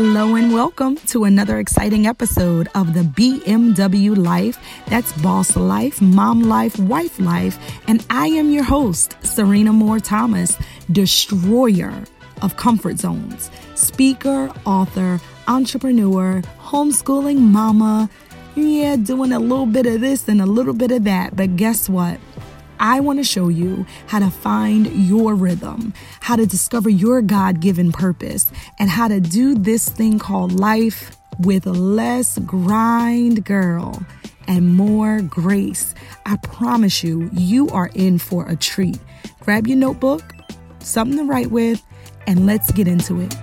Hello and welcome to another exciting episode of the BMW Life. That's boss life, mom life, wife life. And I am your host, Serena Moore Thomas, destroyer of comfort zones, speaker, author, entrepreneur, homeschooling mama. Yeah, doing a little bit of this and a little bit of that. But guess what? I want to show you how to find your rhythm, how to discover your God given purpose, and how to do this thing called life with less grind, girl, and more grace. I promise you, you are in for a treat. Grab your notebook, something to write with, and let's get into it.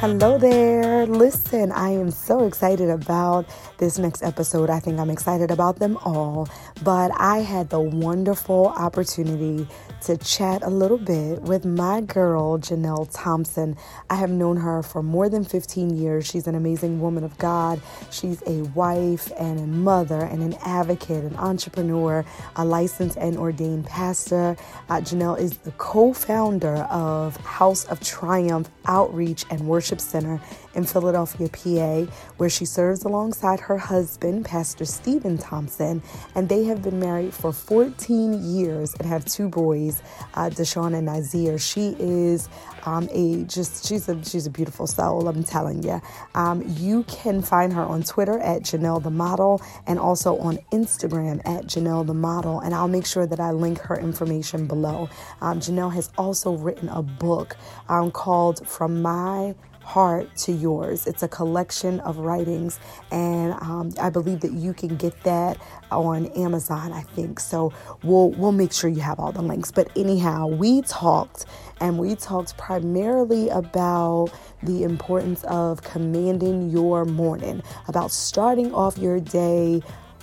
Hello there. Listen, I am so excited about this next episode. I think I'm excited about them all, but I had the wonderful opportunity to chat a little bit with my girl, Jenelle Thompson. I have known her for more than 15 years. She's an amazing woman of God. She's a wife and a mother and an advocate, an entrepreneur, a licensed and ordained pastor. Uh, Jenelle is the co founder of House of Triumph Outreach and Worship Center in Philadelphia, PA, where she serves alongside her husband, Pastor Stephen Thompson, and they have been married for 14 years and have two boys, uh, Desean and Nazir. She is um, a just she's a she's a beautiful soul. I'm telling you. Um, you can find her on Twitter at Jenelle the Model and also on Instagram at Jenelle the Model. And I'll make sure that I link her information below. Um, Jenelle has also written a book um, called From My heart to yours. It's a collection of writings, and um, I believe that you can get that on Amazon. I think so. We'll we'll make sure you have all the links. But anyhow, we talked, and we talked primarily about the importance of commanding your morning, about starting off your day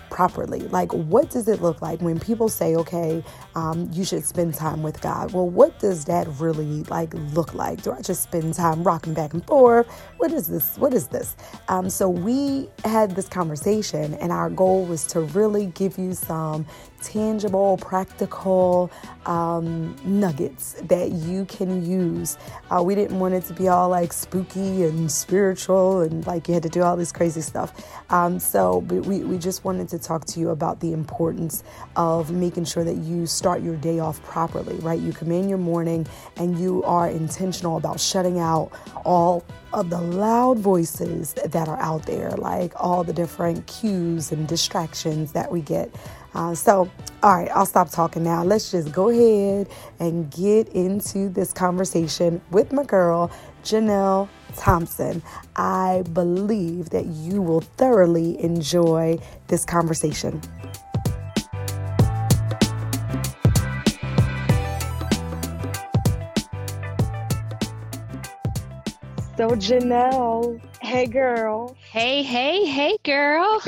properly. Like, what does it look like when people say, okay, um, you should spend time with God? Well, what does that really like look like? Do I just spend time rocking back and forth? What is this? What is this? Um, so we had this conversation, and our goal was to really give you some tangible, practical um, nuggets that you can use. Uh, we didn't want it to be all like spooky and spiritual and like you had to do all this crazy stuff. Um, so we, we just wanted to talk to you about the importance of making sure that you start your day off properly, right? You come in your morning and you are intentional about shutting out all of the loud voices that are out there, like all the different cues and distractions that we get. Uh, so, all right, I'll stop talking now. Let's just go ahead and get into this conversation with my girl, Jenelle Thompson. I believe that you will thoroughly enjoy this conversation. So, Jenelle, hey girl. Hey, hey, hey girl.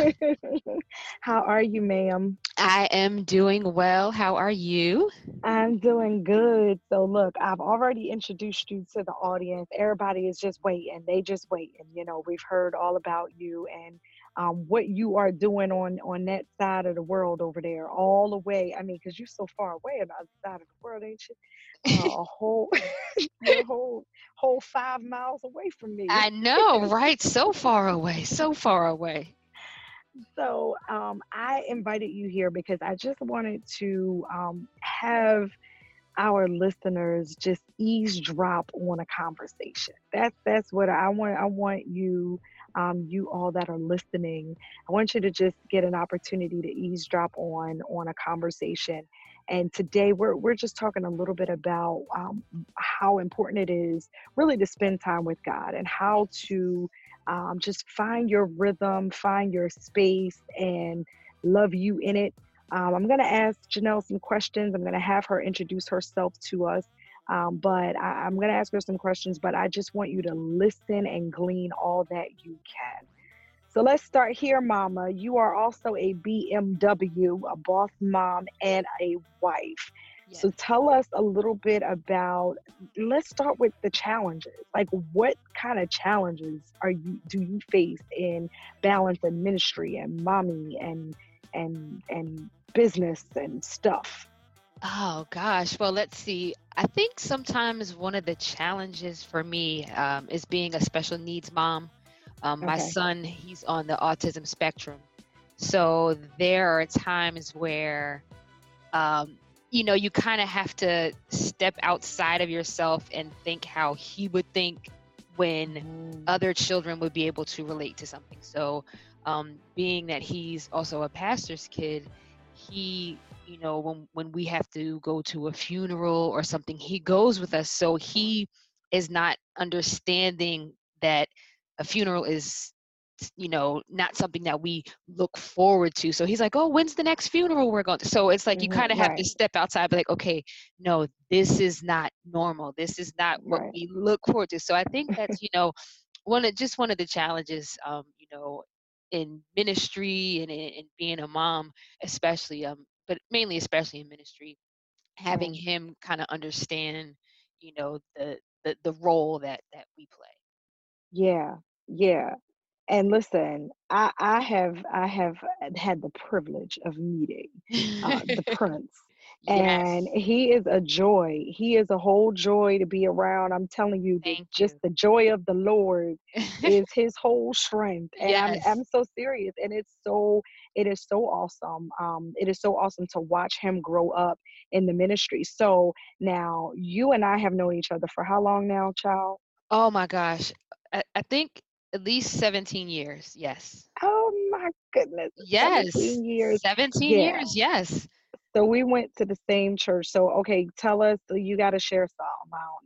How are you, ma'am? I am doing well. How are you? I'm doing good. So, look, I've already introduced you to the audience. Everybody is just waiting. They just waiting. You know, we've heard all about you and um, what you are doing on on that side of the world over there, all the way. I mean, because you're so far away on the other side of the world, ain't you? Uh, a whole, a whole, whole five miles away from me. I know, right? So far away, so far away. So um, I invited you here because I just wanted to um, have our listeners just eavesdrop on a conversation. That's that's what I want. I want you um, you all that are listening, I want you to just get an opportunity to eavesdrop on on a conversation. And today we're we're just talking a little bit about um, how important it is really to spend time with God and how to um, just find your rhythm, find your space, and love you in it. Um, I'm going to ask Jenelle some questions. I'm going to have her introduce herself to us. Um, but I, I'm going to ask her some questions, but I just want you to listen and glean all that you can. So let's start here, Mama. You are also a BMW, a boss mom, and a wife. Yes. So tell us a little bit about. Let's start with the challenges. Like, what kind of challenges are you do you face in balancing ministry and mommy and and and business and stuff? Oh gosh. Well, let's see. I think sometimes one of the challenges for me um, is being a special needs mom. Um, my Okay. son, he's on the autism spectrum. So there are times where, um, you know, you kind of have to step outside of yourself and think how he would think when Mm, other children would be able to relate to something. So, um, being that he's also a pastor's kid, he, you know, when when we have to go to a funeral or something, he goes with us. So he is not understanding that a funeral is, you know, not something that we look forward to. So he's like, "Oh, when's the next funeral we're going to?" So it's like you kind of have to step outside, be like, "Okay, no, this is not normal. This is not what right. we look forward to." So I think that's, you know, one of just one of the challenges um you know in ministry and in, in being a mom especially um but mainly especially in ministry having Mm, him kind of understand you know the, the the role that that we play. Yeah, yeah. And listen, I I have I have had the privilege of meeting uh, the prince, and yes he is a joy. He is a whole joy to be around. I'm telling you, thank just you the joy of the Lord is his whole strength, and I'm I'm so serious. And it's so it is so awesome. Um, it is so awesome to watch him grow up in the ministry. So now you and I have known each other for how long now, child? oh my gosh I, I think at least 17 years yes Oh my goodness, yes 17 years. 17 Yeah. years yes So we went to the same church. So okay, tell us. Uh, you got to share some. I don't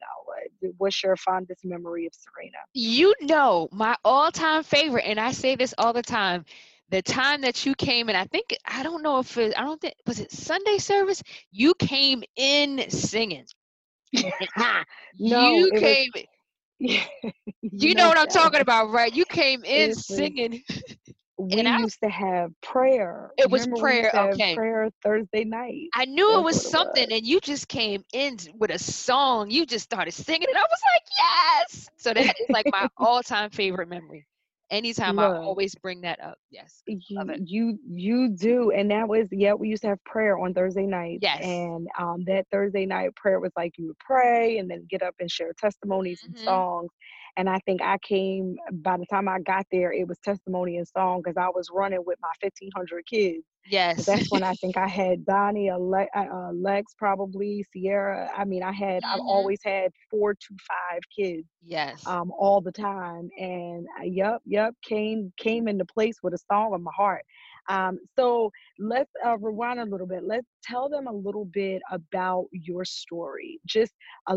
know. What's your fondest memory of Serena? You know, my all-time favorite, and I say this all the time, the time that you came in, I think, I don't know if it, I don't think, was it Sunday service? You came in singing. No, you came. was. you know what I'm talking about, right? You came in singing, We and I, used to have prayer. it was Remember, prayer. Okay. prayer Thursday night. I knew it was what it something, was. and you just came in with a song. You just started singing, and I was like, yes. So that is like my all-time favorite memory. Anytime I always bring that up. Yes, You love it. you you do, and that was yeah. We used to have prayer on Thursday night. Yes. and um, that Thursday night prayer was like you would pray and then get up and share testimonies and hmm songs. And I think I came by the time I got there, it was testimony and song because I was running with my fifteen hundred kids. Yes. that's when I think I had Donnie, Ale- uh, uh, Lex, probably Sierra. I mean, I had I've hmm always had four to five kids Yes. um, all the time. And uh, yep, yep, came came into place with a song in my heart. Um, so let's uh, rewind a little bit. Let's tell them a little bit about your story. Just a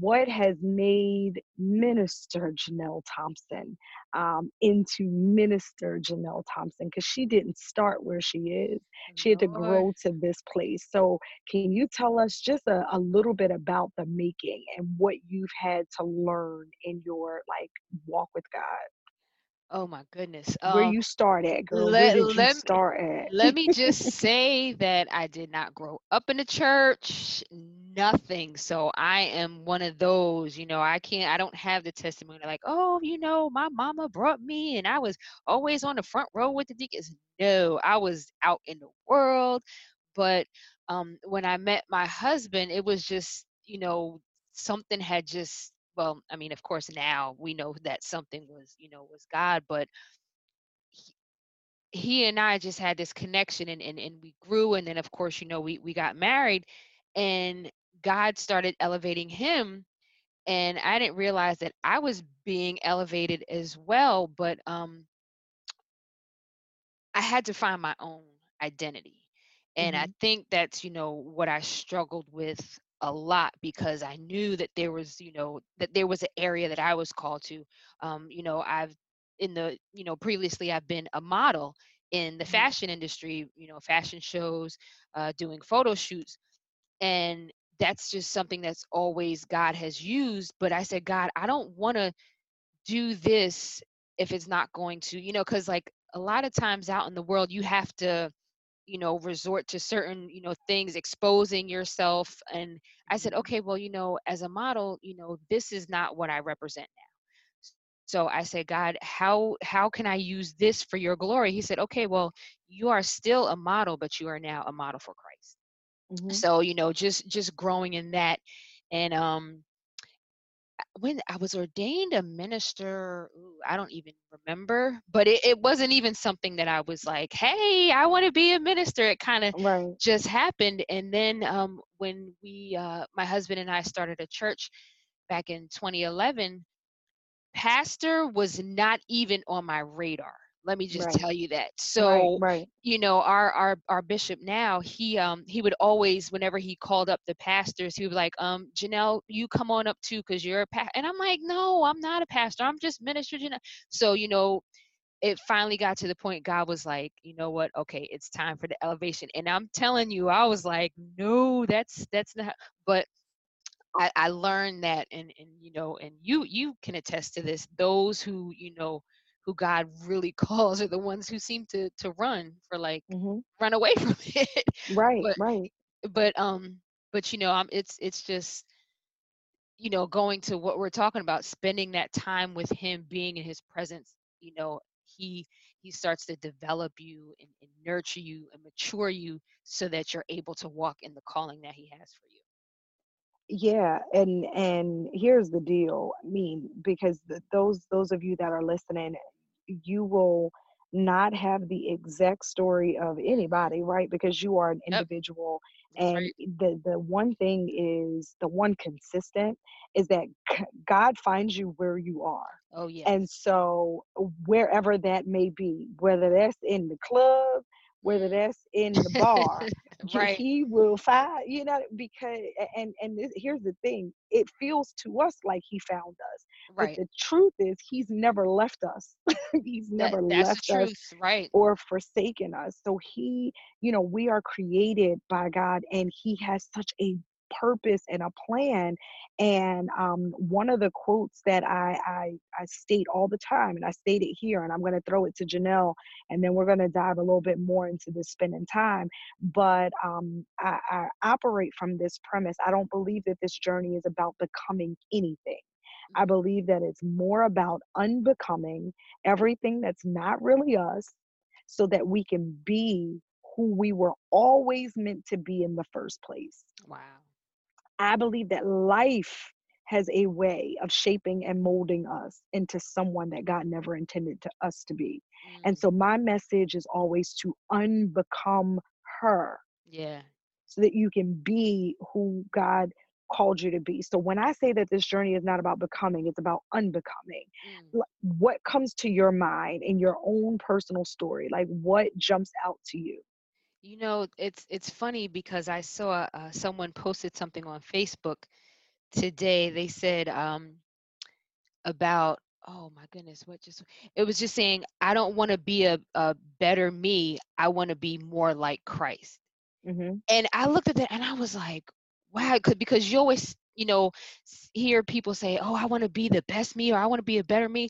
what has made Minister Jenelle Thompson um, into Minister Jenelle Thompson? Because she didn't start where she is. She had to grow to this place. So can you tell us just a, a little bit about the making and what you've had to learn in your like walk with God? Oh my goodness. Where Um, you start at, girl? Where let did you let me start at? let me just say that I did not grow up in the church, nothing. So I am one of those, you know, I can't I don't have the testimony like, oh, you know, my mama brought me and I was always on the front row with the deacons. No, I was out in the world. But um when I met my husband, it was just, you know, something had just well, I mean, of course, now we know that something was, you know, was God, but he, he and I just had this connection and, and and we grew and then of course, you know, we we got married and God started elevating him and I didn't realize that I was being elevated as well, but um I had to find my own identity. And I hmm think that's, you know, what I struggled with a lot because I knew that there was, you know, that there was an area that I was called to. Um, you know, I've in the, you know, previously I've been a model in the hmm fashion industry, you know, fashion shows, uh, doing photo shoots. And that's just something that's always God has used. But I said, God, I don't want to do this if it's not going to, you know, because like a lot of times out in the world, you have to, you know, resort to certain, you know, things, exposing yourself. And I said, hmm okay, well, you know, as a model, you know, this is not what I represent now. so i said god how how can i use this for your glory he said okay well you are still a model but you are now a model for christ mm-hmm. so you know just just growing in that and um when I was ordained a minister, ooh, I don't even remember, but it, it wasn't even something that I was like, hey, I want to be a minister. It kind of right. just happened. And then um, when we, uh, my husband and I started a church back in 2011, pastor was not even on my radar let me just right. tell you that. So right, right, you know our our our bishop now he um he would always whenever he called up the pastors he would be like um jenelle you come on up too because you're a pastor and i'm like no i'm not a pastor. I'm just minister jenelle so you know it finally got to the point god was like you know what? Okay it's time for the elevation. And i'm telling you i was like no that's that's not but I, I learned that and and you know and you you can attest to this. Those who you know who God really calls are the ones who seem to to run for like mm-hmm. run away from it. Right, but, right. But um, but you know, um, it's it's just you know going to what we're talking about, spending that time with Him, being in His presence. You know, He He starts to develop you and, and nurture you and mature you so that you're able to walk in the calling that He has for you yeah and and here's the deal i mean because the, those those of you that are listening you will not have the exact story of anybody, right? Because you are an individual. Yep. And right. the the one thing is the one consistent is that God finds you where you are. Oh yeah. And so wherever that may be, whether that's in the club, whether mm. that's in the bar, right. he will find, you know, because and and this, here's the thing, it feels to us like he found us. Right. But the truth is, he's never left us. he's never that, left us right. or forsaken us. So he, you know, we are created by God and he has such a purpose and a plan. And um, one of the quotes that I, I, I state all the time, and I state it here, and I'm going to throw it to Jenelle, and then we're going to dive a little bit more into this spending time. But um, I, I operate from this premise. I don't believe that this journey is about becoming anything. I believe that it's more about unbecoming everything that's not really us so that we can be who we were always meant to be in the first place. Wow. I believe that life has a way of shaping and molding us into someone that God never intended to us to be. Mm. And so my message is always to unbecome her. Yeah. So that you can be who God called you to be. So when I say that this journey is not about becoming, it's about unbecoming. Mm. What comes to your mind in your own personal story? Like what jumps out to you? You know, it's it's funny because I saw uh, someone posted something on Facebook today. They said um, about oh my goodness, what just it was just saying I don't want to be a, a better me. I want to be more like Christ. Mm-hmm. And I looked at that and I was like, wow, because you always you know hear people say, oh, I want to be the best me or I want to be a better me.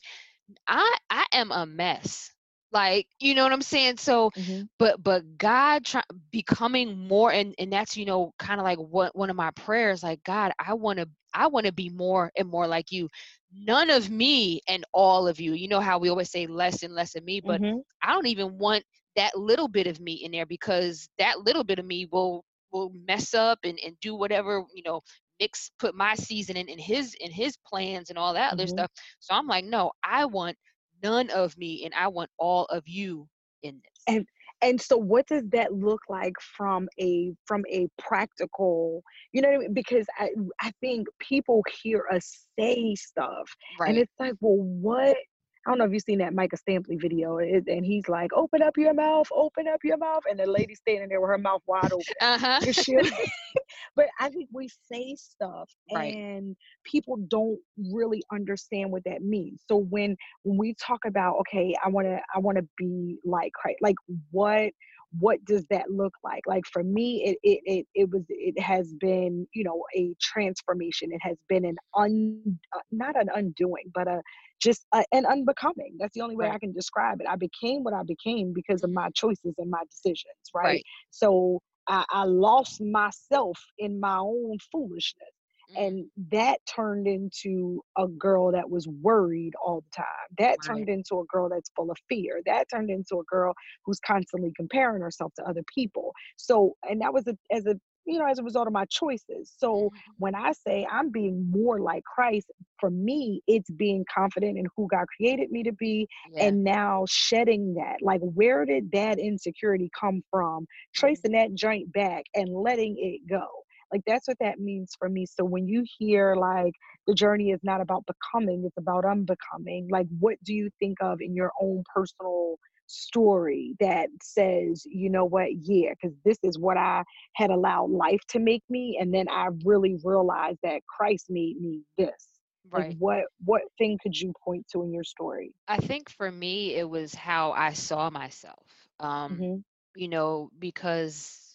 I I am a mess like you know what i'm saying so mm-hmm. but but god try, becoming more and and that's you know kind of like what one of my prayers like god i want to i want to be more and more like you none of me and all of you you know how we always say less and less of me but mm-hmm. i don't even want that little bit of me in there because that little bit of me will will mess up and, and do whatever you know mix put my season in, in his in his plans and all that mm-hmm. other stuff so i'm like no i want none of me and I want all of you in this. And and so what does that look like from a from a practical you know I mean? because I, I think people hear us say stuff right. and it's like well what I don't know if you've seen that Micah Stampley video, and he's like, "Open up your mouth, open up your mouth," and the lady standing there with her mouth wide open. Uh-huh. but I think we say stuff, right. and people don't really understand what that means. So when when we talk about, okay, I want to I want to be like Christ, like what what does that look like like for me it, it it it, was it has been you know a transformation it has been an un uh, not an undoing but a just a, an unbecoming that's the only way right. i can describe it i became what i became because of my choices and my decisions right, right. so I, I lost myself in my own foolishness. And that turned into a girl that was worried all the time. That Right. turned into a girl that's full of fear. That turned into a girl who's constantly comparing herself to other people. So and that was a, as a you know as a result of my choices. So Mhm. when i say i'm being more like christ for me it's being confident in who god created me to be Yeah. and now shedding that. Like where did that insecurity come from? Tracing that joint back and letting it go like that's what that means for me so when you hear like the journey is not about becoming it's about unbecoming like what do you think of in your own personal story that says you know what yeah because this is what i had allowed life to make me and then i really realized that christ made me this like right. what what thing could you point to in your story I think for me, it was how I saw myself. Um, hmm you know, because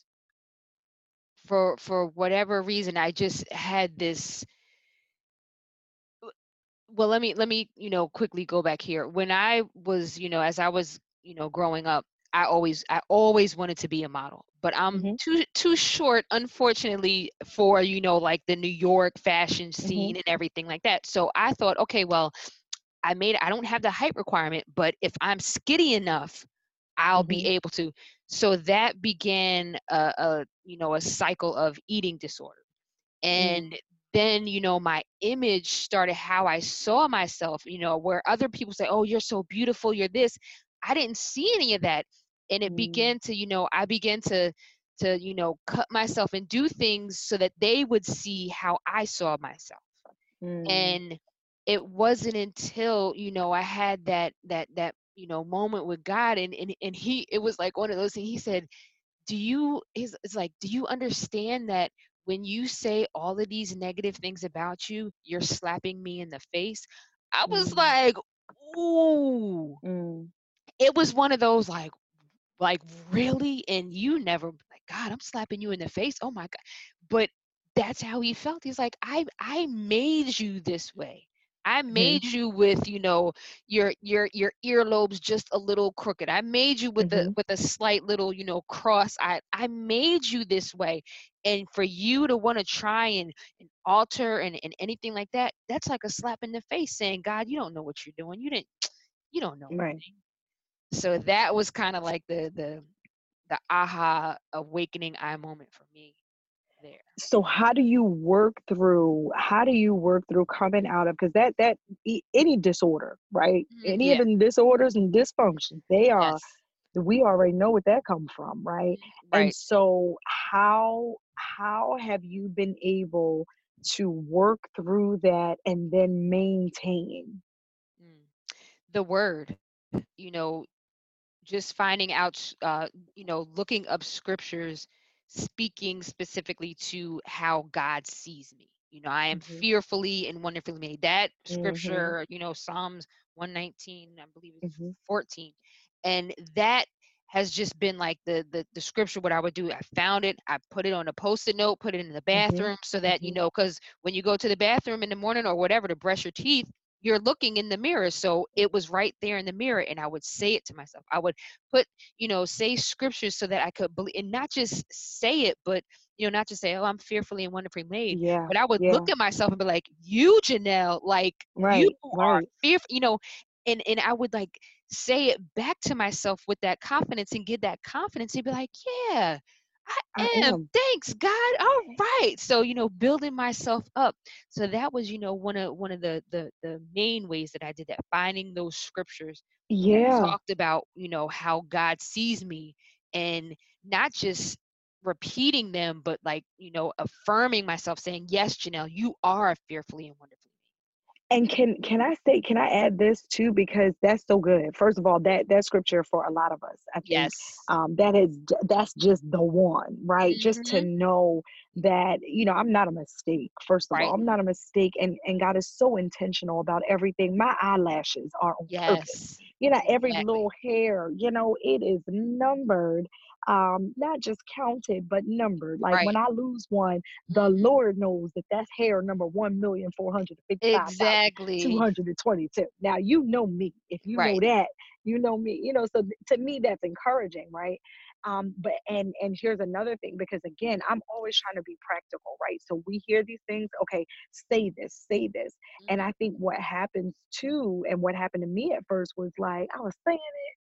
for for whatever reason, I just had this. Well, let me let me you know quickly go back here. When I was you know as I was you know growing up, I always I always wanted to be a model, but I'm hmm too too short, unfortunately, for you know like the New York fashion hmm scene and everything like that. So I thought, okay, well, I made I don't have the height requirement, but if I'm skinny enough, I'll be hmm able to. So that began a, a you know a cycle of eating disorder. mm And then, you know, my image started how I saw myself, you know, where other people say, "Oh, you're so beautiful, you're this." I didn't see any of that. And it mm began to, you know, I began to to, you know, cut myself and do things so that they would see how I saw myself mm and it wasn't until you know i had that that that you know moment with god and and, and he it was like one of those things he said do you he's it's like do you understand that when you say all of these negative things about you you're slapping me in the face? I was mm like ooh. Mm. It was one of those like like really? And you never like god i'm slapping you in the face? Oh my god. But that's how he felt he's like i i made you this way i mhm, made you with you know your your your earlobes just a little crooked. I made you with a mhm. with a slight little you know cross. I i made you this way. And for you to want to try and, and alter and, and anything like that that's like a slap in the face saying god you don't know what you're doing. You didn't you don't know Right. anything so that was kind of like the the the aha awakening eye moment for me there. So how do you work through how do you work through coming out of because that that any disorder, right? Mhm, Any of Yeah. the disorders and dysfunctions, they are Yes. we already know what that comes from, right? Mhm, And so how how have you been able to work through that and then maintain? Mm. The word, you know, just finding out, uh, you know, looking up scriptures speaking specifically to how God sees me. You know, I am Mhm. fearfully and wonderfully made. That Mhm. scripture, you know, Psalms 119, I believe it's Mhm. 14. And that has just been like the, the the scripture what I would do. I found it, I put it on a post-it note, put it in the Mhm. bathroom so that, you Mhm. know, because when you go to the bathroom in the morning or whatever to brush your teeth, you're looking in the mirror. So it was right there in the mirror, and I would say it to myself. I would put, you know, say scriptures so that I could believe, and not just say it, but you know, not just say, "Oh, I'm fearfully and wonderfully made," Yeah. but I would Yeah. look at myself and be like, "You, Jenelle, like you are Right. fearful," you know, and and I would like say it back to myself with that confidence and get that confidence and be like, "Yeah." I I am. am. Thanks, God. All right. So, you know, building myself up. So that was, you know, one of one of the the the main ways that I did that, finding those scriptures Yeah. talked about, you know, how God sees me and not just repeating them, but like, you know, affirming myself, saying, Yes, Jenelle, you are fearfully and wonderfully And can can I say can I add this too because that's so good. First of all, that that scripture for a lot of us, I think Yes. um, that is that's just the one, right? Just to hmm know that you know I'm not a mistake. First of all, I'm not a mistake, and and God is so intentional about everything. My eyelashes are on purpose. Yes. You know, every Exactly. little hair, you know, it is numbered. Um, not just counted, but numbered. Like when I lose one, the hmm Lord knows that that's hair number one million four hundred fifty-five thousand. Exactly. 222. Now, you know me. If you know that, you know me you know so to me that's encouraging right um but and and here's another thing because again i'm always trying to be practical right so we hear these things okay say this say this mm-hmm. and i think what happens too and what happened to me at first was like i was saying it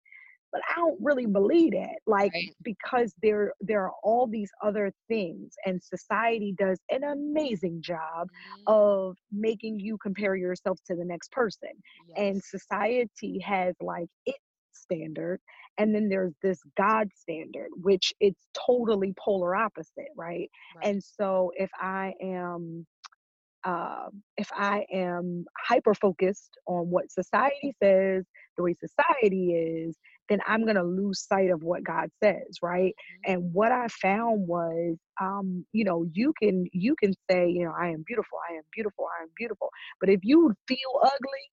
but I don't really believe that. Like right. because there there are all these other things and society does an amazing job mm-hmm. of making you compare yourself to the next person. Yes. And society has like its standard and then there's this God standard which it's totally polar opposite, right? right. And so if I am uh, if I am hyper focused on what society says, the way society is, then I'm going to lose sight of what God says, right? Mm-hmm. And what I found was, um, you know, you can you can say, you know, I am beautiful, I am beautiful, I am beautiful, but if you feel ugly,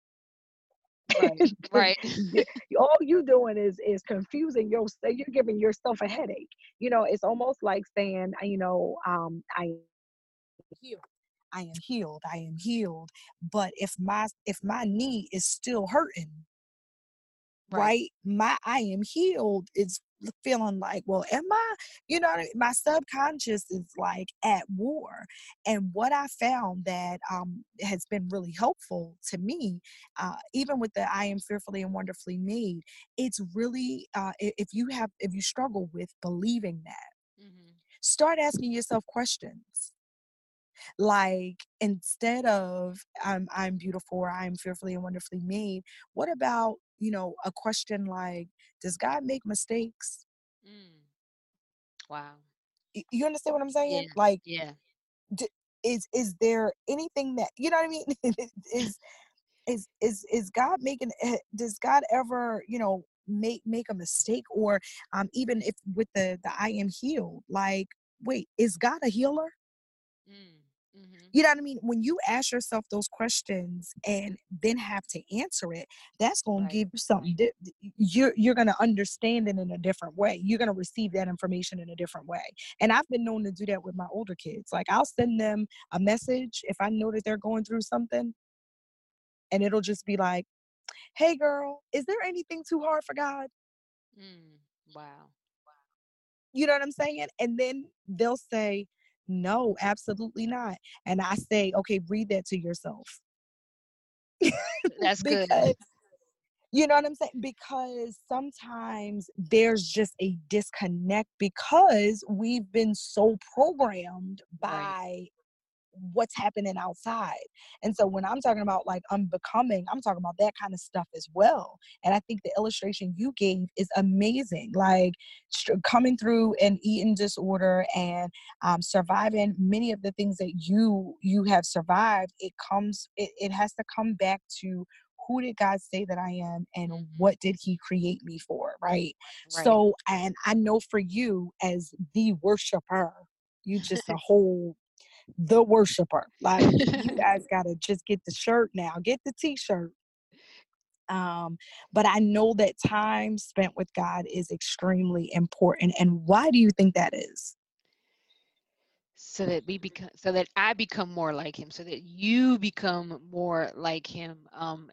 right, right. all you doing is is confusing yourself. You're giving yourself a headache. You know, it's almost like saying, you know, um, I healed. I am healed. I am healed. But if my if my knee is still hurting, right. right. My I am healed is feeling like, well, am I? You know, my subconscious is like at war. And what I found that um, has been really helpful to me, uh, even with the I am fearfully and wonderfully made, it's really uh, if you have if you struggle with believing that, mm-hmm. start asking yourself questions like instead of i'm i'm beautiful or i'm fearfully and wonderfully made what about you know a question like does god make mistakes mm. wow you understand what i'm saying yeah. like yeah d- is is there anything that you know what i mean is is is is god making eh, does god ever you know make make a mistake or um even if with the the i am healed like wait is god a healer mm. Mm-hmm. You know what I mean? When you ask yourself those questions and then have to answer it, that's going right. to give you something. Di- you're you're going to understand it in a different way. You're going to receive that information in a different way. And I've been known to do that with my older kids. Like I'll send them a message if I know that they're going through something, and it'll just be like, "Hey, girl, is there anything too hard for God?" Mm, wow. You know what I'm saying? And then they'll say, no, absolutely not. And I say, okay, read that to yourself. That's because, good. You know what I'm saying? Because sometimes there's just a disconnect because we've been so programmed by right what's happening outside. And so when I'm talking about like unbecoming, I'm talking about that kind of stuff as well. And I think the illustration you gave is amazing. Like st- coming through an eating disorder and um, surviving many of the things that you you have survived, it comes it, it has to come back to who did God say that I am and mm-hmm. what did he create me for, right? right? So and I know for you as the worshiper, you just a whole the worshiper. Like you guys gotta just get the shirt now, get the t-shirt. Um, but I know that time spent with God is extremely important. And why do you think that is? So that we become so that I become more like him, so that you become more like him. Um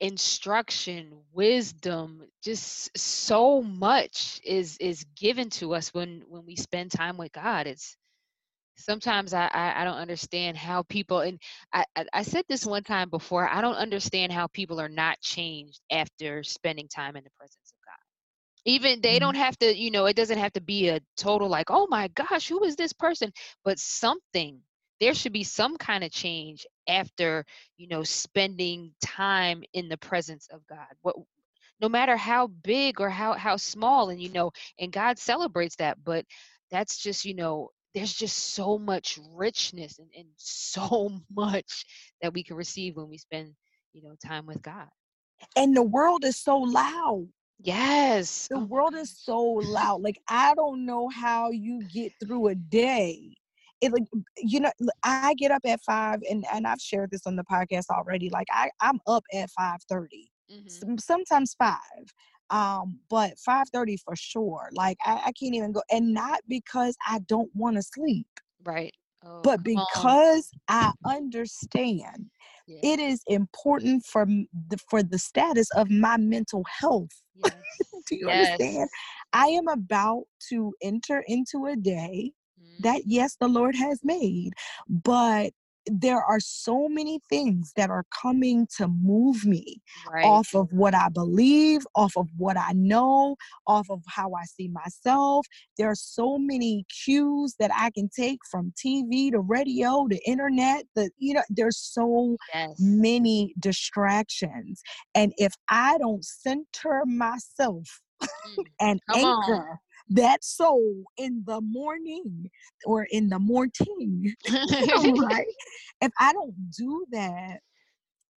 instruction wisdom just so much is is given to us when when we spend time with god it's sometimes I, I, I don't understand how people and I, I, I said this one time before i don't understand how people are not changed after spending time in the presence of god. Even they mm-hmm. don't have to you know it doesn't have to be a total like oh my gosh who is this person? But something there should be some kind of change after you know spending time in the presence of god. What no matter how big or how how small and you know and god celebrates that but that's just you know there's just so much richness and, and so much that we can receive when we spend you know time with god. And the world is so loud. Yes. The oh world is so loud. Like i don't know how you get through a day. It like you know i get up at five and and i've shared this on the podcast already like i i'm up at five thirty, mm-hmm. sometimes five um but 5:30 for sure like I, I can't even go and not because I don't want to sleep right oh, but because I understand Yeah. It is important for the for the status of my mental health. Yes. Do you yes. understand? I am about to enter into a day that yes, the Lord has made, but there are so many things that are coming to move me right. off of what I believe, off of what I know, off of how I see myself. There are so many cues that I can take from TV to radio to internet. The you know, there's so yes. many distractions. And if I don't center myself mm. and Come anchor on that soul in the morning or in the morning, right? If I don't do that,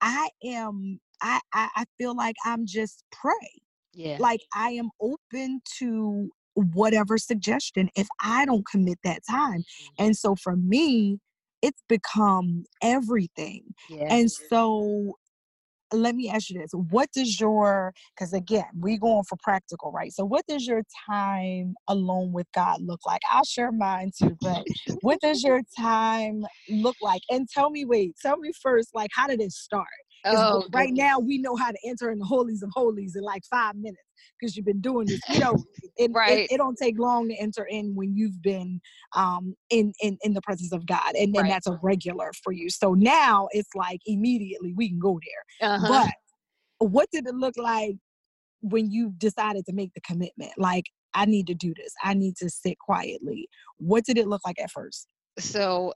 I am, I, I, I feel like I'm just prey. Yeah. Like I am open to whatever suggestion if I don't commit that time. Mm-hmm. And so for me, it's become everything. Yeah. And so let me ask you this what does your because again we going for practical right? So what does your time alone with god look like? I'll share mine too but what does your time look like? And tell me wait tell me first like how did it start oh, right now we know how to enter in the holies of holies in like five minutes because you've been doing this. You know, it, right. it, it, don't take long to enter in when you've been um, in, in in the presence of God, and, and right. that's a regular for you. So now it's like immediately we can go there. Uh-huh. But what did it look like when you decided to make the commitment? Like, I need to do this. I need to sit quietly. What did it look like at first? So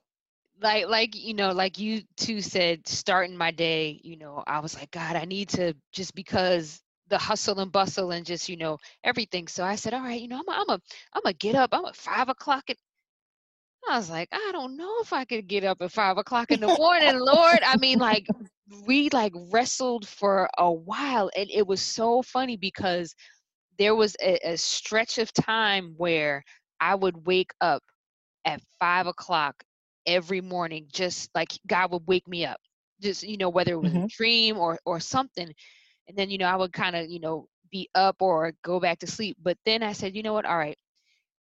like like you know like you two said starting my day you know i was like god i need to just because the hustle and bustle and just you know everything. So i said all right you know i'm a, i'm a i'm gonna get up i'm at five o'clock and i was like i don't know if i could get up at five o'clock in the morning lord. I mean like we like wrestled for a while and it was so funny because there was a, a stretch of time where i would wake up at five o'clock every morning just like god would wake me up just you know whether it was mm-hmm. a dream or or something and then you know i would kind of you know be up or go back to sleep but then i said you know what? All right.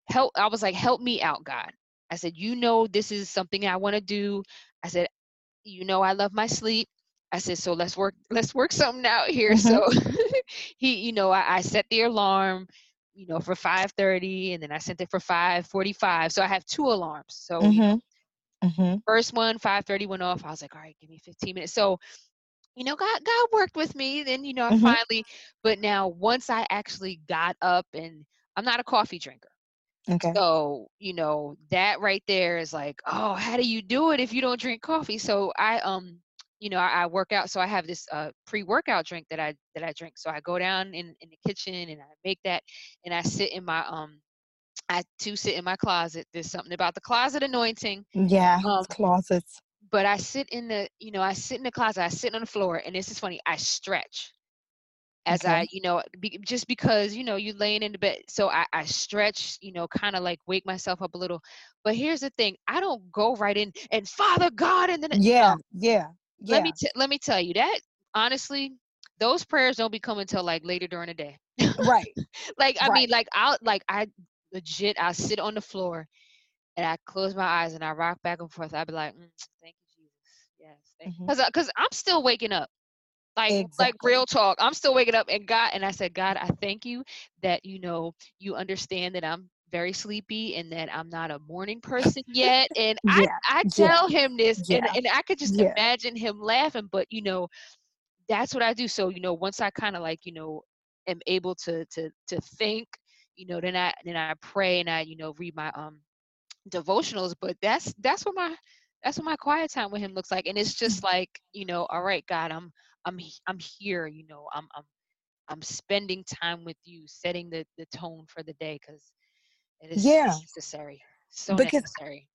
Help i was like help me out god. I said you know this is something i want to do. I said you know i love my sleep. I said so let's work let's work something out here. Mm-hmm. so he you know I, I set the alarm you know for 5:30 and then I sent it for 5:45 so I have two alarms. So mm-hmm. Mm-hmm. first one 5:30 went off I was like all right give me 15 minutes so you know, God God worked with me. Then, you know, I mm-hmm. finally, but now once I actually got up and I'm not a coffee drinker. Okay. So, you know, that right there is like, oh, how do you do it if you don't drink coffee? So I um, you know, I, I work out. So I have this uh pre-workout drink that I that I drink. So I go down in, in the kitchen and I make that and I sit in my um I too sit in my closet. There's something about the closet anointing. Yeah, um, closets but I sit in the, you know, I sit in the closet, I sit on the floor, and this is funny, I stretch as okay. I, you know, be, just because, you know, you're laying in the bed. So I, I stretch, you know, kind of like wake myself up a little. But here's the thing, I don't go right in and Father God, and then yeah, yeah, yeah. Let me t- let me tell you that honestly, those prayers don't be coming until like later during the day. right. like I right. mean, like I'll like I legit I'll sit on the floor and I close my eyes and I rock back and forth. I'd be like, mm, thank you, Jesus. Yes, because mm-hmm. because I'm still waking up. Like exactly. like real talk. I'm still waking up and God and I said, God, I thank you that you know you understand that I'm very sleepy and that I'm not a morning person yet. And yeah. I, I tell yeah. him this yeah. and, and I could just imagine him laughing, but you know, that's what I do. So, you know, once I kind of like, you know, am able to to to think, you know, then I then I pray and I, you know, read my um devotionals. But that's that's what my that's what my quiet time with him looks like and it's just like you know all right god i'm i'm i'm here you know i'm i'm i'm spending time with you setting the the tone for the day because it is yeah. necessary so because necessary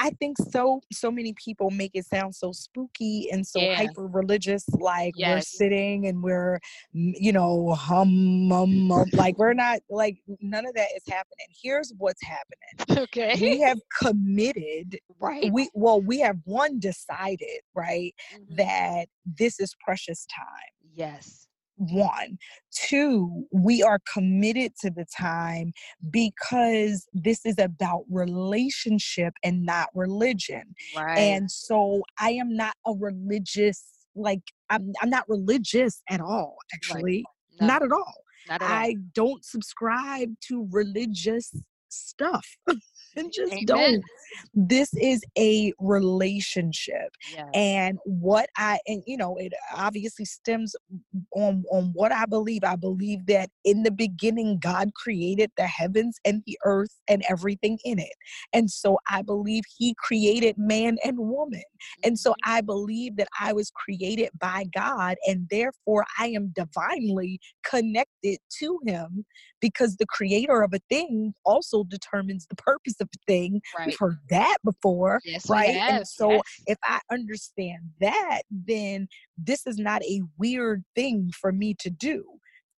I think so so many people make it sound so spooky and so yeah. hyper religious like yes. we're sitting and we're you know hum, hum, hum like we're not like none of that is happening. Here's what's happening. Okay. We have committed right. We well we have one decided, right, mm-hmm. that this is precious time. Yes one. Two, we are committed to the time because this is about relationship and not religion. Right. And so I am not a religious like I'm I'm not religious at all, actually. No, Not at all. not at all. I don't subscribe to religious stuff. and just Amen. don't. This is a relationship Yeah. and what i and you know it obviously stems on on what i believe i believe that in the beginning god created the heavens and the earth and everything in it and so i believe he created man and woman and so Mhm. i believe that i was created by god and therefore i am divinely connected to him because the creator of a thing also determines the purpose of a thing right. we've heard that before Yes, right? And so yes. if I understand that, then this is not a weird thing for me to do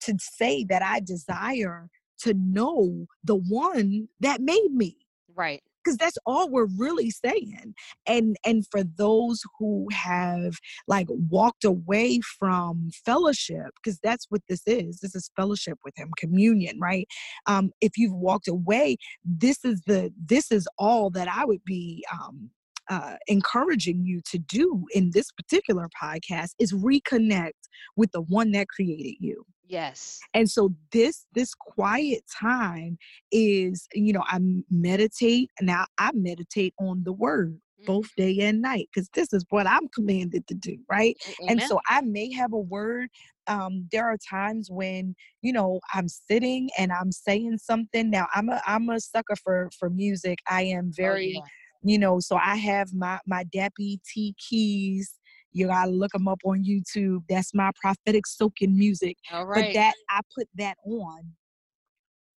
to say that I desire to know the one that made me right. Because that's all we're really saying and and for those who have like walked away from fellowship because that's what this is this is fellowship with him communion right? Um if you've walked away this is the this is all that i would be um uh, encouraging you to do in this particular podcast is reconnect with the one that created you Yes. and so this this quiet time is you know i meditate now i meditate on the word Mhm. both day and night because this is what i'm commanded to do right A- and so i may have a word um there are times when you know i'm sitting and i'm saying something now i'm a i'm a sucker for for music i am Oh, very yeah. You know so i have my my t keys you gotta look them up on youtube that's my prophetic soaking music All but that i put that on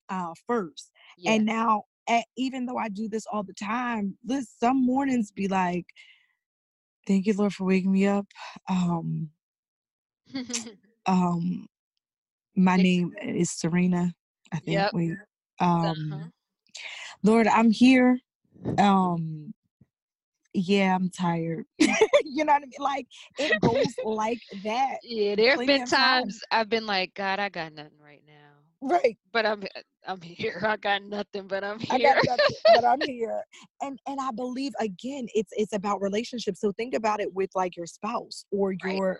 uh first yeah. and now at, even though i do this all the time this some mornings be like thank you lord for waking me up um um my name is serena i think Yep. wait Uh-huh. um lord i'm here um yeah i'm tired you know what i mean like it goes like that yeah, there have been times. times I've been like, God, I got nothing right now. Right But I'm I'm here. I got nothing, but I'm I here. got nothing, but I'm here. And and I believe again, it's it's about relationships. So think about it with like your spouse or Right, your.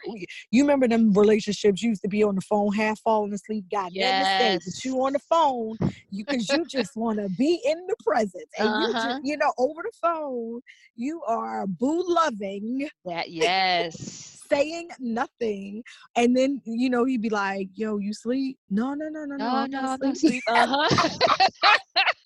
You remember them relationships you used to be on the phone, half falling asleep, got nothing to say, but you on the phone, you because you just want to be in the presence, and you Uh-huh. just you know over the phone, you are boo loving, That yes. Saying nothing, and then you know he'd be like, "Yo, you sleep? No, no, no, no, no, No, no, no asleep." sleep. Uh-huh.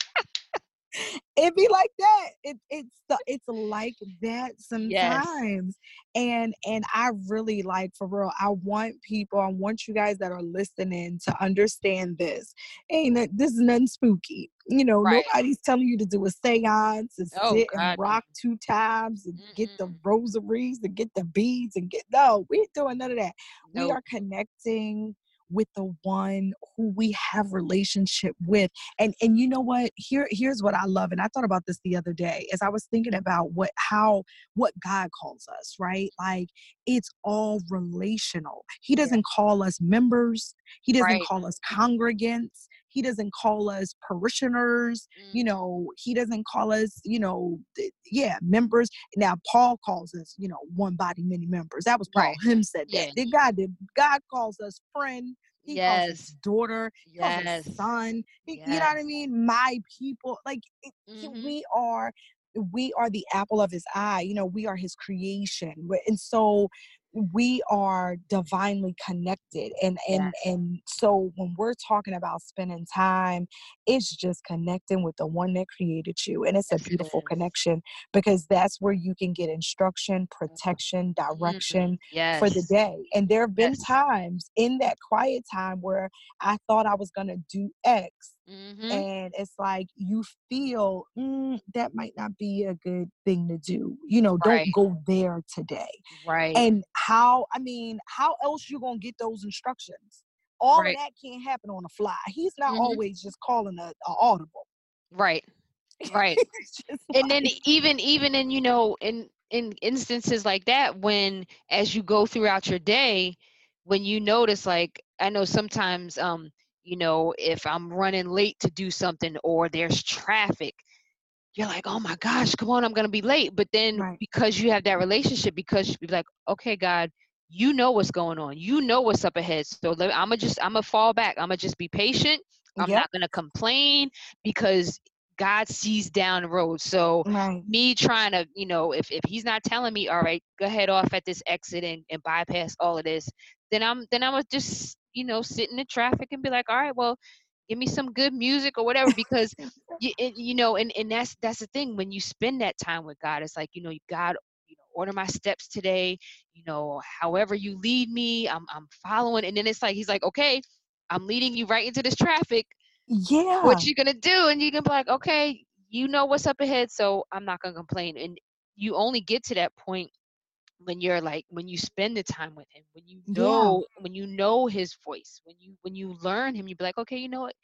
it be like that. It, it's the, it's like that Yes. sometimes, and and I really like for real. I want people. I want you guys that are listening to understand this. Ain't that this is nothing spooky. You know, Right. nobody's telling you to do a seance and Oh, sit God, and rock two times and get the rosaries and get the beads and get no. We ain't doing none of that we are connecting with the one who we have relationship with and and you know what? Here here's what i love and i thought about this the other day as i was thinking about what how what god calls us right? Like it's all relational. He doesn't call us members. He doesn't Right. call us congregants he doesn't call us parishioners you Mhm. know he doesn't call us you know th- yeah members. Now paul calls us you know one body many members. That was paul. Right. him said that. Yeah. God did god calls us friend. He calls us Yes. daughter. He Yes. son. He, you know what i mean? My people. Like it, he- we are we are the apple of his eye. You know we are his creation. And so we are divinely connected and and Yes. and so when we're talking about spending time it's just connecting with the one that created you and it's a beautiful is. connection because that's where you can get instruction protection Mhm. direction for the day and there have been Yes. times in that quiet time where i thought i was going to do x Mhm. and it's like you feel mm, that might not be a good thing to do you know don't Right. go there today Right. and how i mean how else you gonna get those instructions all Right. of that can't happen on the fly he's not Mhm. always just calling a, a audible Right. Right. And then even even in you know in in instances like that when as you go throughout your day when you notice like i know sometimes um you know if i'm running late to do something or there's traffic you're like oh my gosh come on i'm gonna be late but then Right. because you have that relationship because you be like okay god you know what's going on. You know what's up ahead. So I'm gonna just I'm gonna fall back. I'm gonna just be patient. I'm yep. not gonna complain because God sees down the road. So right. me trying to, you know, if, if he's not telling me, all right, go head off at this exit and, and bypass all of this, then I'm then I'm gonna just, you know, sit in the traffic and be like, all right, well, give me some good music or whatever because you, you know and, and that's that's the thing when you spend that time with god it's like you know god you know order my steps today you know however you lead me i'm, I'm following and then it's like he's like okay i'm leading you right into this traffic. Yeah. what you gonna do? And you can be like okay you know what's up ahead so i'm not gonna complain and you only get to that point when you're like when you spend the time with him when you know yeah. when you know his voice when you when you learn him you'd be like okay you know what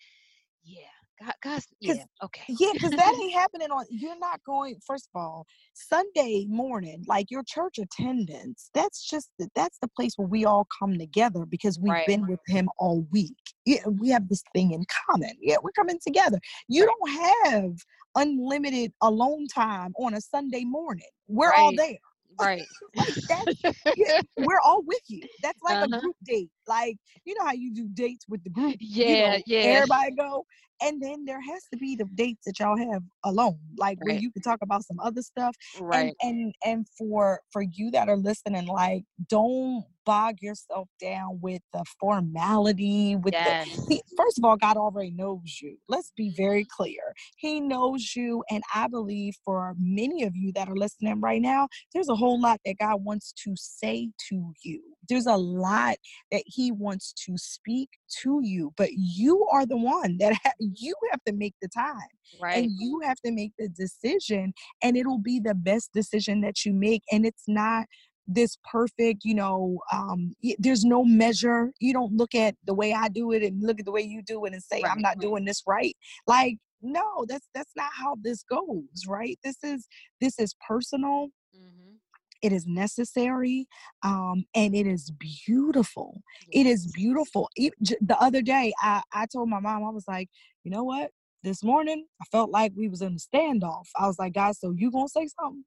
yeah God, God's, yeah, okay. Yeah, because that ain't happening on. You're not going. First of all, Sunday morning, like your church attendance. That's just the, that's the place where we all come together because we've right. been with Him all week. Yeah, we have this thing in common. Yeah, we're coming together. You right. don't have unlimited alone time on a Sunday morning. We're right. all there. Right. like yeah, we're all with you. That's like uh-huh. a group date. Like, you know how you do dates with the group. Yeah, you know, yeah. Everybody go and then there has to be the dates that y'all have alone like right. where you can talk about some other stuff right and, and and for for you that are listening like don't bog yourself down with the formality with yes. the he, first of all god already knows you let's be very mm-hmm. clear he knows you and i believe for many of you that are listening right now there's a whole lot that god wants to say to you there's a lot that he wants to speak to you but you are the one that ha- you have to make the time right. and you have to make the decision and it'll be the best decision that you make and it's not this perfect you know um there's no measure. You don't look at the way i do it and look at the way you do it and say right. i'm not doing this right. Like no that's that's not how this goes right? This is this is personal. Mm-hmm it is necessary um, and it is beautiful. It is beautiful. The other day I, I told my mom i was like you know what? This morning i felt like we was in a standoff. I was like guys so you gonna say something?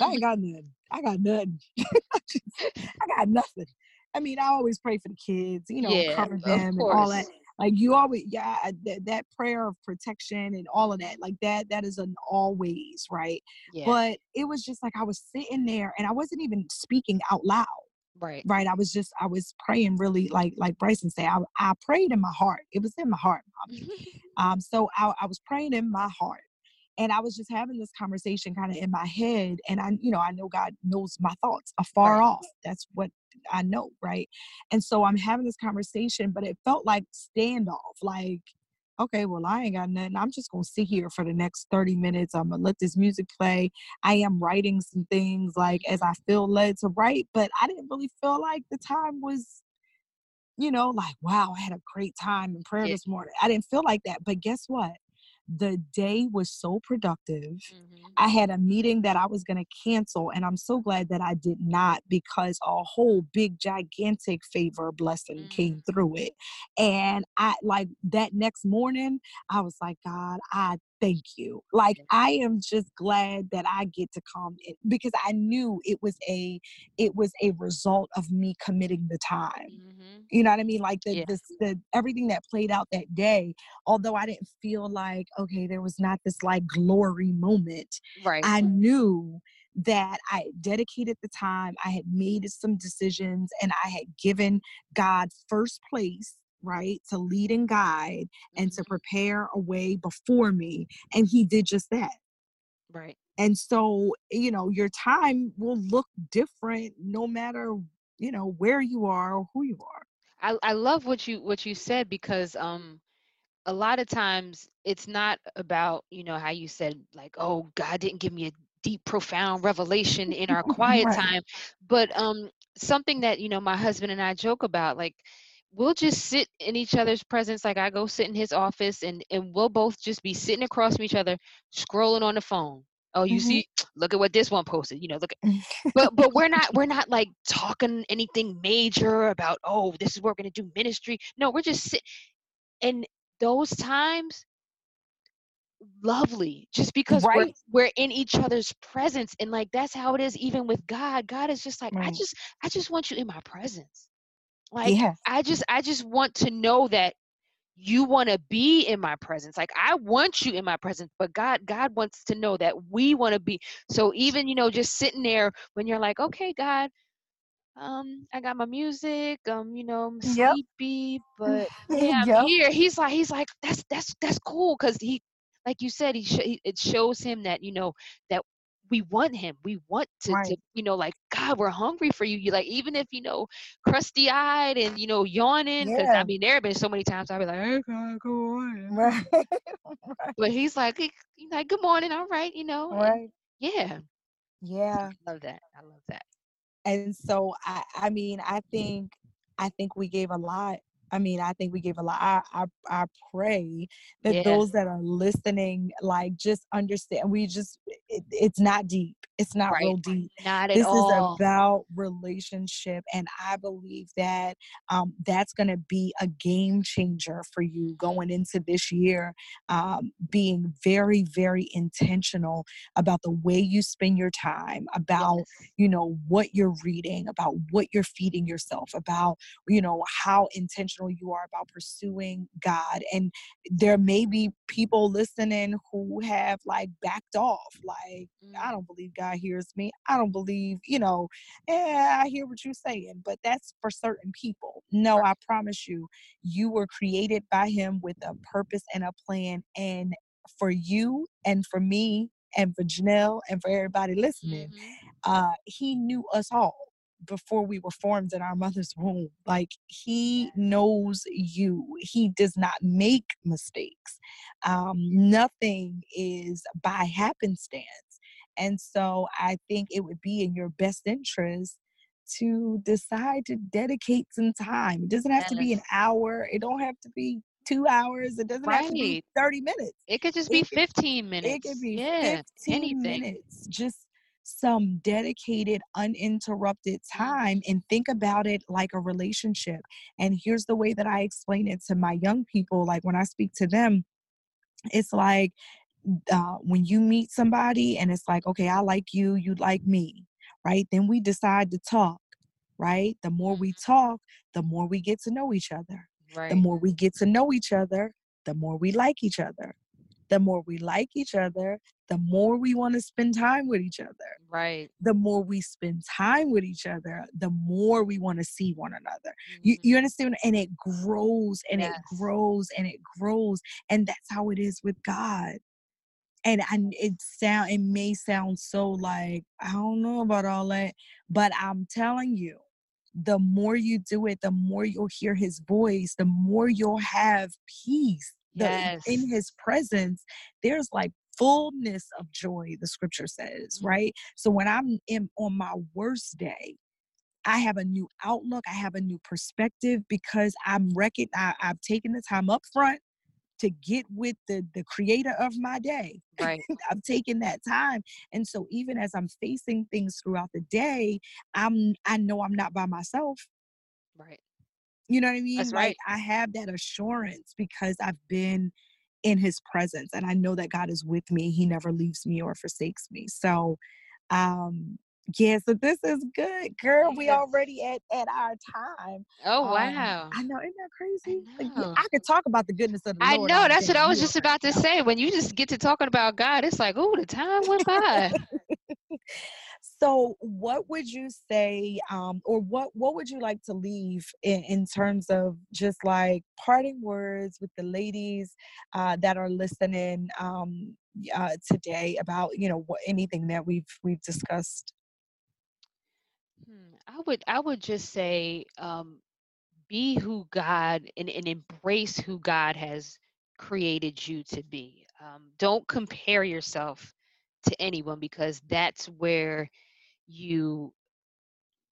I ain't got nothing. I got nothing. I got nothing. I mean i always pray for the kids you know yeah, cover them and all that like you always yeah that, that prayer of protection and all of that like that that is an always right? Yeah. but it was just like i was sitting there and i wasn't even speaking out loud right. right? I was just i was praying really like like bryson said i, I prayed in my heart. It was in my heart um so I, I was praying in my heart and i was just having this conversation kind of in my head and i you know i know god knows my thoughts afar right. off. That's what I know, right? And so I'm having this conversation, but it felt like standoff, like, okay, well, I ain't got nothing. I'm just gonna sit here for the next 30 minutes. I'm gonna let this music play. I am writing some things like as I feel led to write, but I didn't really feel like the time was, you know, like, wow, I had a great time in prayer yeah. this morning. I didn't feel like that. But guess what? The day was so productive. Mm-hmm. I had a meeting that I was going to cancel, and I'm so glad that I did not because a whole big, gigantic favor blessing mm-hmm. came through it. And I like that next morning, I was like, God, I thank you. Like I am just glad that I get to come in because I knew it was a it was a result of me committing the time. Mm-hmm. You know what I mean? Like the, yeah. the the everything that played out that day, although I didn't feel like okay, there was not this like glory moment. Right. I knew that I dedicated the time, I had made some decisions, and I had given God first place right? To lead and guide and to mm-hmm. prepare a way before me. And he did just that. Right. And so, you know, your time will look different no matter, you know, where you are or who you are. I, I love what you what you said because um a lot of times it's not about, you know, how you said like, oh, God didn't give me a deep profound revelation in our quiet right. time but um something that you know my husband and i joke about like we'll just sit in each other's presence like i go sit in his office and and we'll both just be sitting across from each other scrolling on the phone oh you mm-hmm. see look at what this one posted you know look at but but we're not we're not like talking anything major about oh this is what we're going to do ministry no we're just sit and those times lovely just because Right. we're we're in each other's presence and like that's how it is even with God. God is just like I just I just want you in my presence. Like Yes. I just I just want to know that you want to be in my presence. Like I want you in my presence, but God God wants to know that we want to be. So even, you know, just sitting there when you're like, "Okay, God, um I got my music, um, you know, I'm Yep. sleepy, but yeah, I'm Yep. here." He's like he's like that's that's that's cool cuz he like you said he, sh- he it shows him that, you know, that we want him. We want to to you know like God, we're hungry for you. You like even if you know crusty eyed and you know yawning because I mean there have been so many times I'll be like, "Hey, God, good morning." Right. Right. But he's like, he, he's like, good morning, all right, you know, Right. yeah, Yeah. I love that. I love that. And so I I mean, I think I think we gave a lot. I mean, I think we gave a lot. I I, I pray that Yeah, those that are listening, like, just understand. We just it, it's not deep. It's not right. real deep. Not at This is about relationship, and I believe that um, that's going to be a game changer for you going into this year. Um, being very, very intentional about the way you spend your time, about Yes. you know what you're reading about what you're feeding yourself about you know how intentional you are about pursuing god and there may be people listening who have like backed off like i Mm, don't believe god hears me i don't believe you know yeah i hear what you're saying but that's for certain people no i promise you you were created by him with a purpose and a plan and for you and for me and for jenelle and for everybody listening hmm uh, he knew us all before we were formed in our mother's womb. Like he knows you. He does not make mistakes. Um, nothing is by happenstance. And so I think it would be in your best interest to decide to dedicate some time. It doesn't have to be an hour. It don't have to be two hours. It doesn't have to be 30 minutes. It could just be could 15 it could be Yeah. 15 Anything. minutes, just some dedicated, uninterrupted time, and think about it like a relationship. And here's the way that I explain it to my young people. Like when I speak to them, it's like uh, when you meet somebody and it's like, okay, I like you, you like me, right? Then we decide to talk, right? The more we hmm talk, the more we get to know each other. The more we get to know each other, the more we like each other. The more we like each other, the more we want to spend time with each other. Right. The more we spend time with each other, the more we want to see one another. You, hmm you understand? And it grows and it grows and it grows. And that's how it is with God and I, it sound it may sound so like I don't know about all that, but I'm telling you, the more you do it, the more you'll hear His voice, the more you'll have peace. The in His presence, there's like fullness of joy. The Scripture says, Mhm. right? So when I'm in on my worst day, I have a new outlook. I have a new perspective because I'm reckon I, I've taken the time up front to get with the the creator of my day. Right. I've taken that time. And so even as I'm facing things throughout the day, I'm I know I'm not by myself. Right. You know what I mean? That's Like right. I have that assurance because I've been in his presence and I know that God is with me. He never leaves me or forsakes me. So um yeah, so this is good, girl. We already at at our time. Oh Um, wow. I know, isn't that I crazy? Like, yeah, know. I could talk about the goodness of the I Lord know. That's what. I was just about to say. When you just get to talking about God, it's like, oh, the time went by. So, what would you say, um, or what what would you like to leave in, in terms of just like parting words with the ladies uh, that are listening um, uh, today about you know what anything that we've we've discussed? I would I would just say um, be who God and, and embrace who God has created you to be. Um, don't compare yourself to anyone because that's where you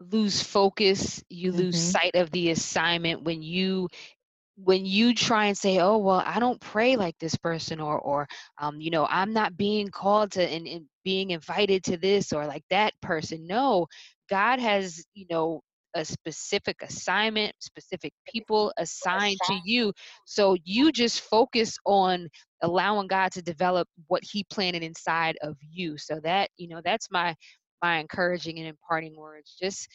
lose focus, you lose hmm sight of the assignment when you when you try and say, "Oh, well, I don't pray like this person," or, or, um, you know, I'm not being called to and, and being invited to this or like that person. No, God has, you know, a specific assignment, specific people assigned to you. So you just focus on allowing God to develop what He planted inside of you. So that, you know, that's my my encouraging and imparting words. Just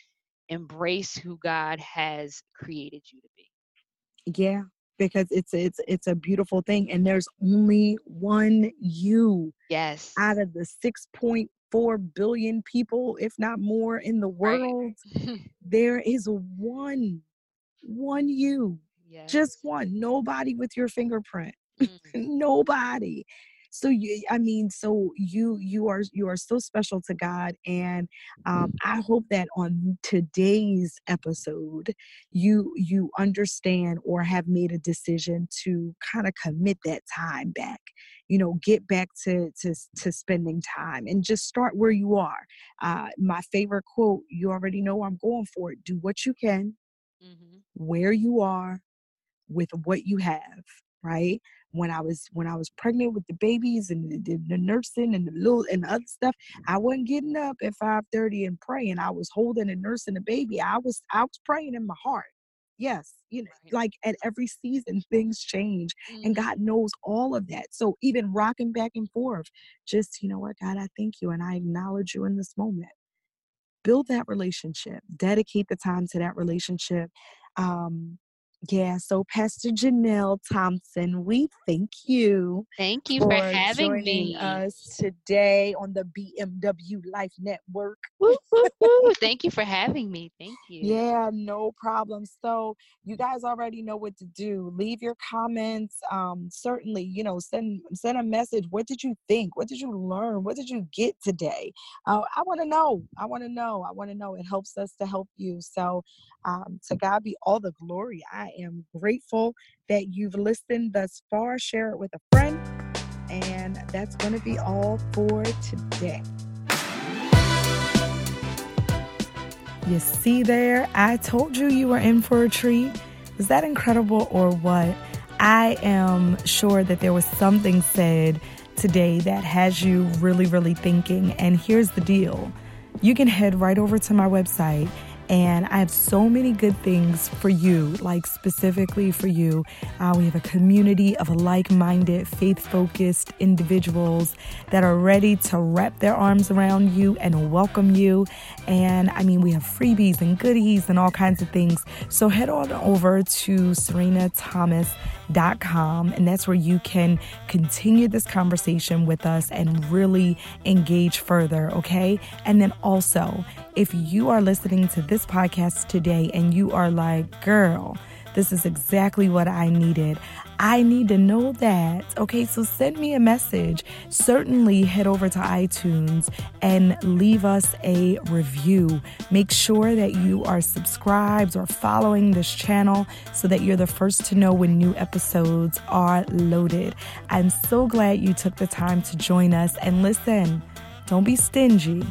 embrace who God has created you to be. Yeah, because it's it's it's a beautiful thing and there's only one you. Yes. Out of the 6.4 billion people, if not more in the world, right. there is one one you. Yes. Just one. Nobody with your fingerprint. Mm. Nobody so you i mean so you you are you are so special to god and um, i hope that on today's episode you you understand or have made a decision to kind of commit that time back you know get back to to to spending time and just start where you are. Uh, my favorite quote you already know i'm going for it. Do what you can mm-hmm. where you are with what you have right when I was when I was pregnant with the babies and the, the nursing and the little and the other stuff, I wasn't getting up at 5:30 and praying. I was holding and nursing the baby. I was I was praying in my heart. Yes, you know, right. like at every season things change mm-hmm. and God knows all of that. So even rocking back and forth, just you know what, God, I thank you and I acknowledge you in this moment. Build that relationship, dedicate the time to that relationship. Um, yeah, so Pastor Jenelle Thompson, we thank you. Thank you for, for having joining me. us today on the BMW Life Network. Woo, woo, woo. thank you for having me. Thank you. Yeah, no problem. So you guys already know what to do. Leave your comments. Um, certainly, you know, send send a message. What did you think? What did you learn? What did you get today? Uh, I want to know. I want to know. I want to know. It helps us to help you. So um, to God be all the glory. I am grateful that you've listened thus far. Share it with a friend. And that's going to be all for today. You see there, I told you you were in for a treat. Was that incredible or what? I am sure that there was something said today that has you really, really thinking. And here's the deal you can head right over to my website and I have so many good things for you, like specifically for you. Uh, we have a community of like minded, faith focused individuals that are ready to wrap their arms around you and welcome you. And I mean, we have freebies and goodies and all kinds of things. So head on over to serenathomas.com, and that's where you can continue this conversation with us and really engage further, okay? And then also, if you are listening to this podcast today and you are like, girl, this is exactly what I needed. I need to know that. Okay, so send me a message. Certainly head over to iTunes and leave us a review. Make sure that you are subscribed or following this channel so that you're the first to know when new episodes are loaded. I'm so glad you took the time to join us and listen. Don't be stingy.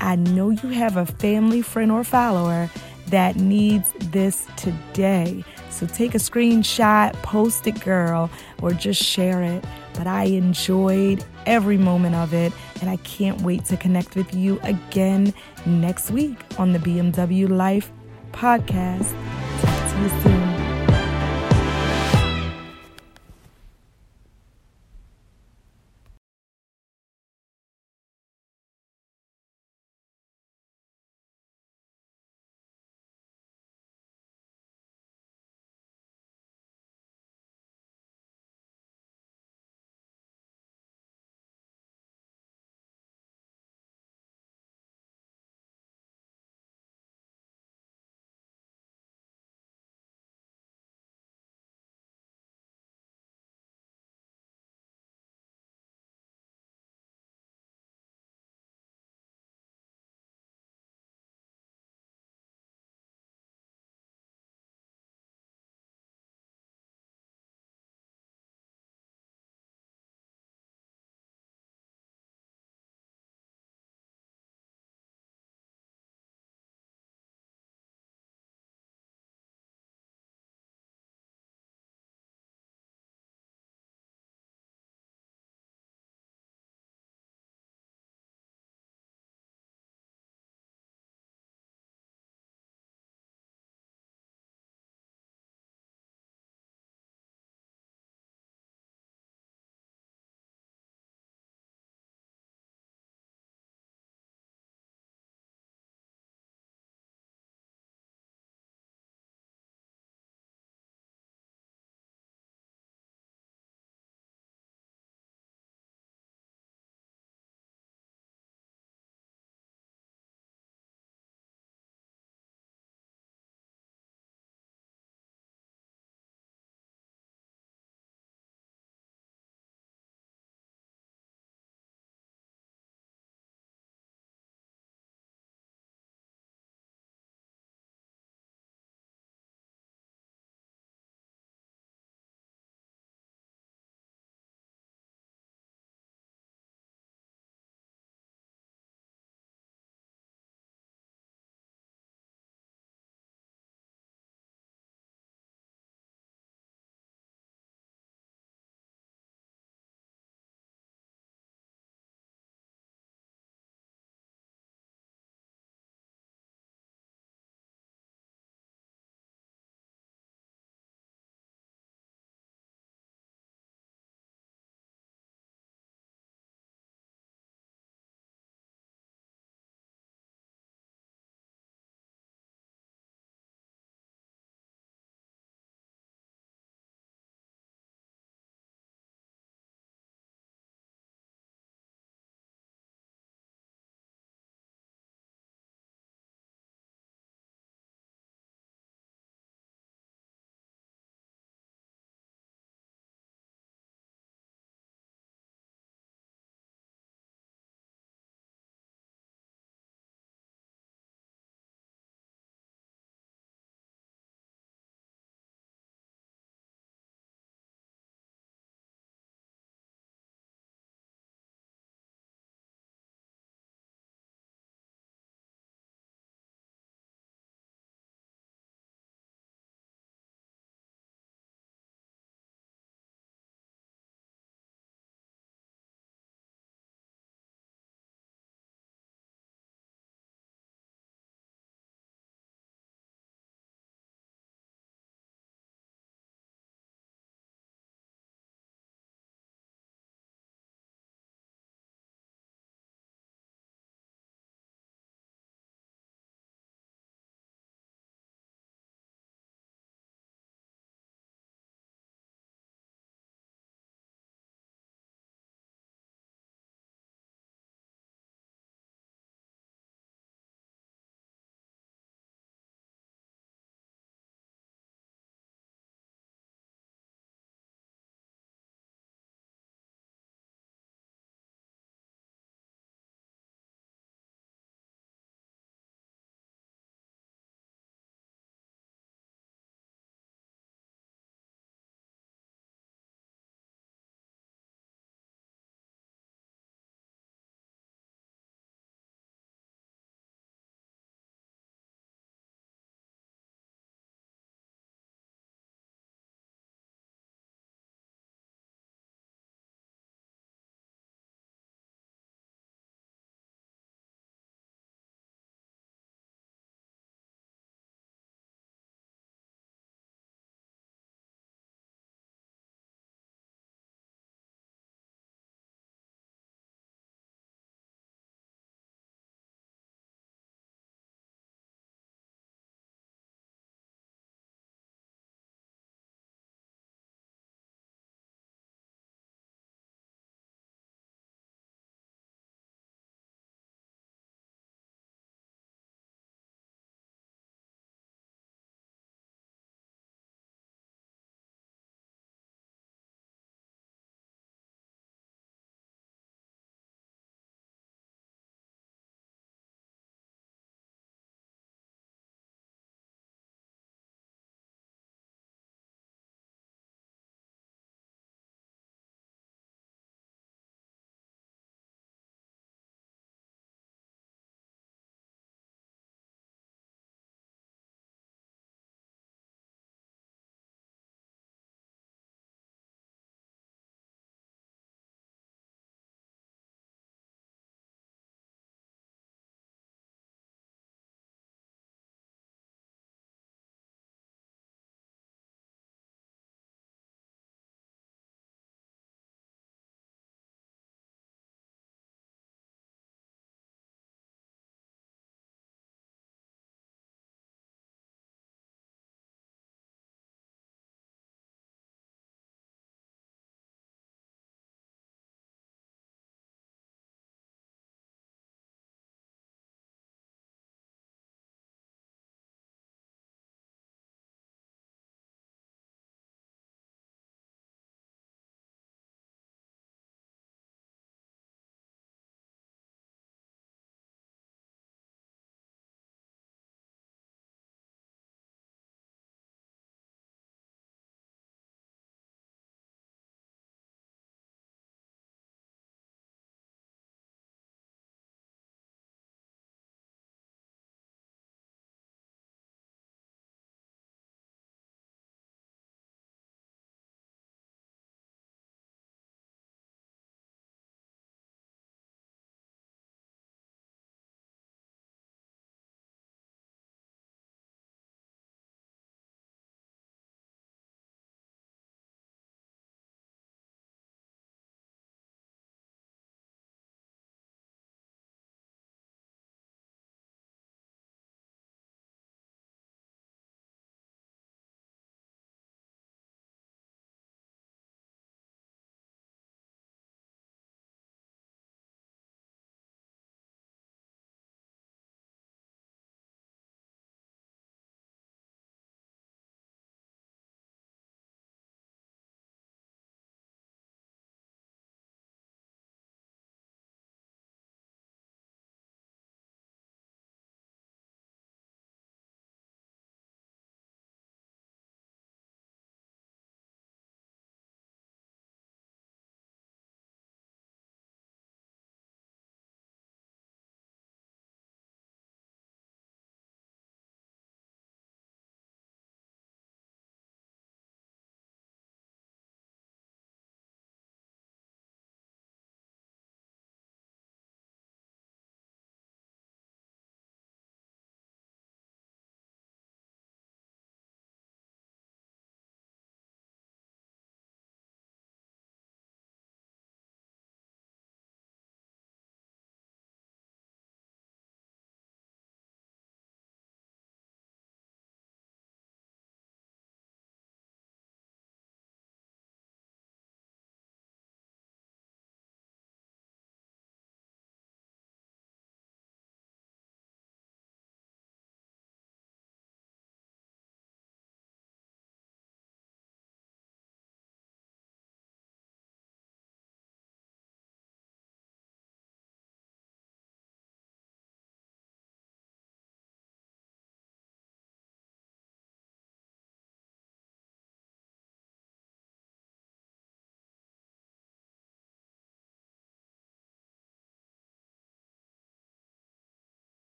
I know you have a family, friend, or follower that needs this today. So take a screenshot, post it, girl, or just share it. But I enjoyed every moment of it, and I can't wait to connect with you again next week on the BMW Life podcast. Talk to you soon.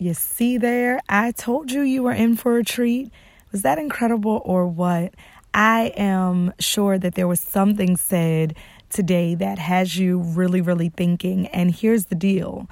You see there? I told you you were in for a treat. Was that incredible or what? I am sure that there was something said today that has you really, really thinking. And here's the deal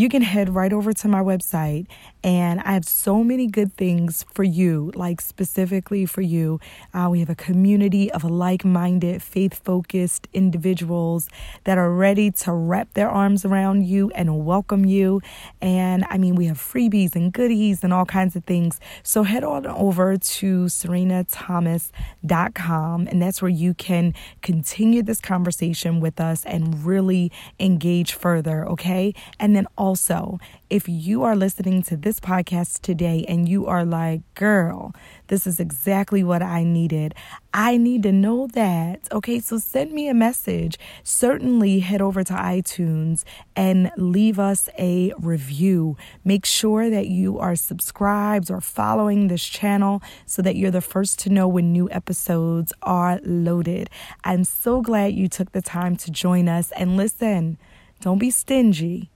you can head right over to my website and I have so many good things for you, like specifically for you. Uh, we have a community of like minded, faith focused individuals that are ready to wrap their arms around you and welcome you. And I mean, we have freebies and goodies and all kinds of things. So head on over to serenathomas.com, and that's where you can continue this conversation with us and really engage further, okay? And then also, if you are listening to this podcast today and you are like, girl, this is exactly what I needed, I need to know that. Okay, so send me a message. Certainly head over to iTunes and leave us a review. Make sure that you are subscribed or following this channel so that you're the first to know when new episodes are loaded. I'm so glad you took the time to join us and listen. Don't be stingy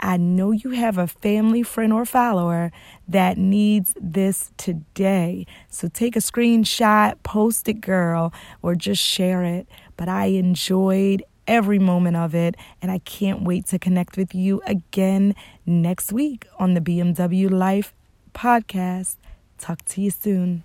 I know you have a family, friend, or follower that needs this today. So take a screenshot, post it, girl, or just share it. But I enjoyed every moment of it, and I can't wait to connect with you again next week on the BMW Life podcast. Talk to you soon.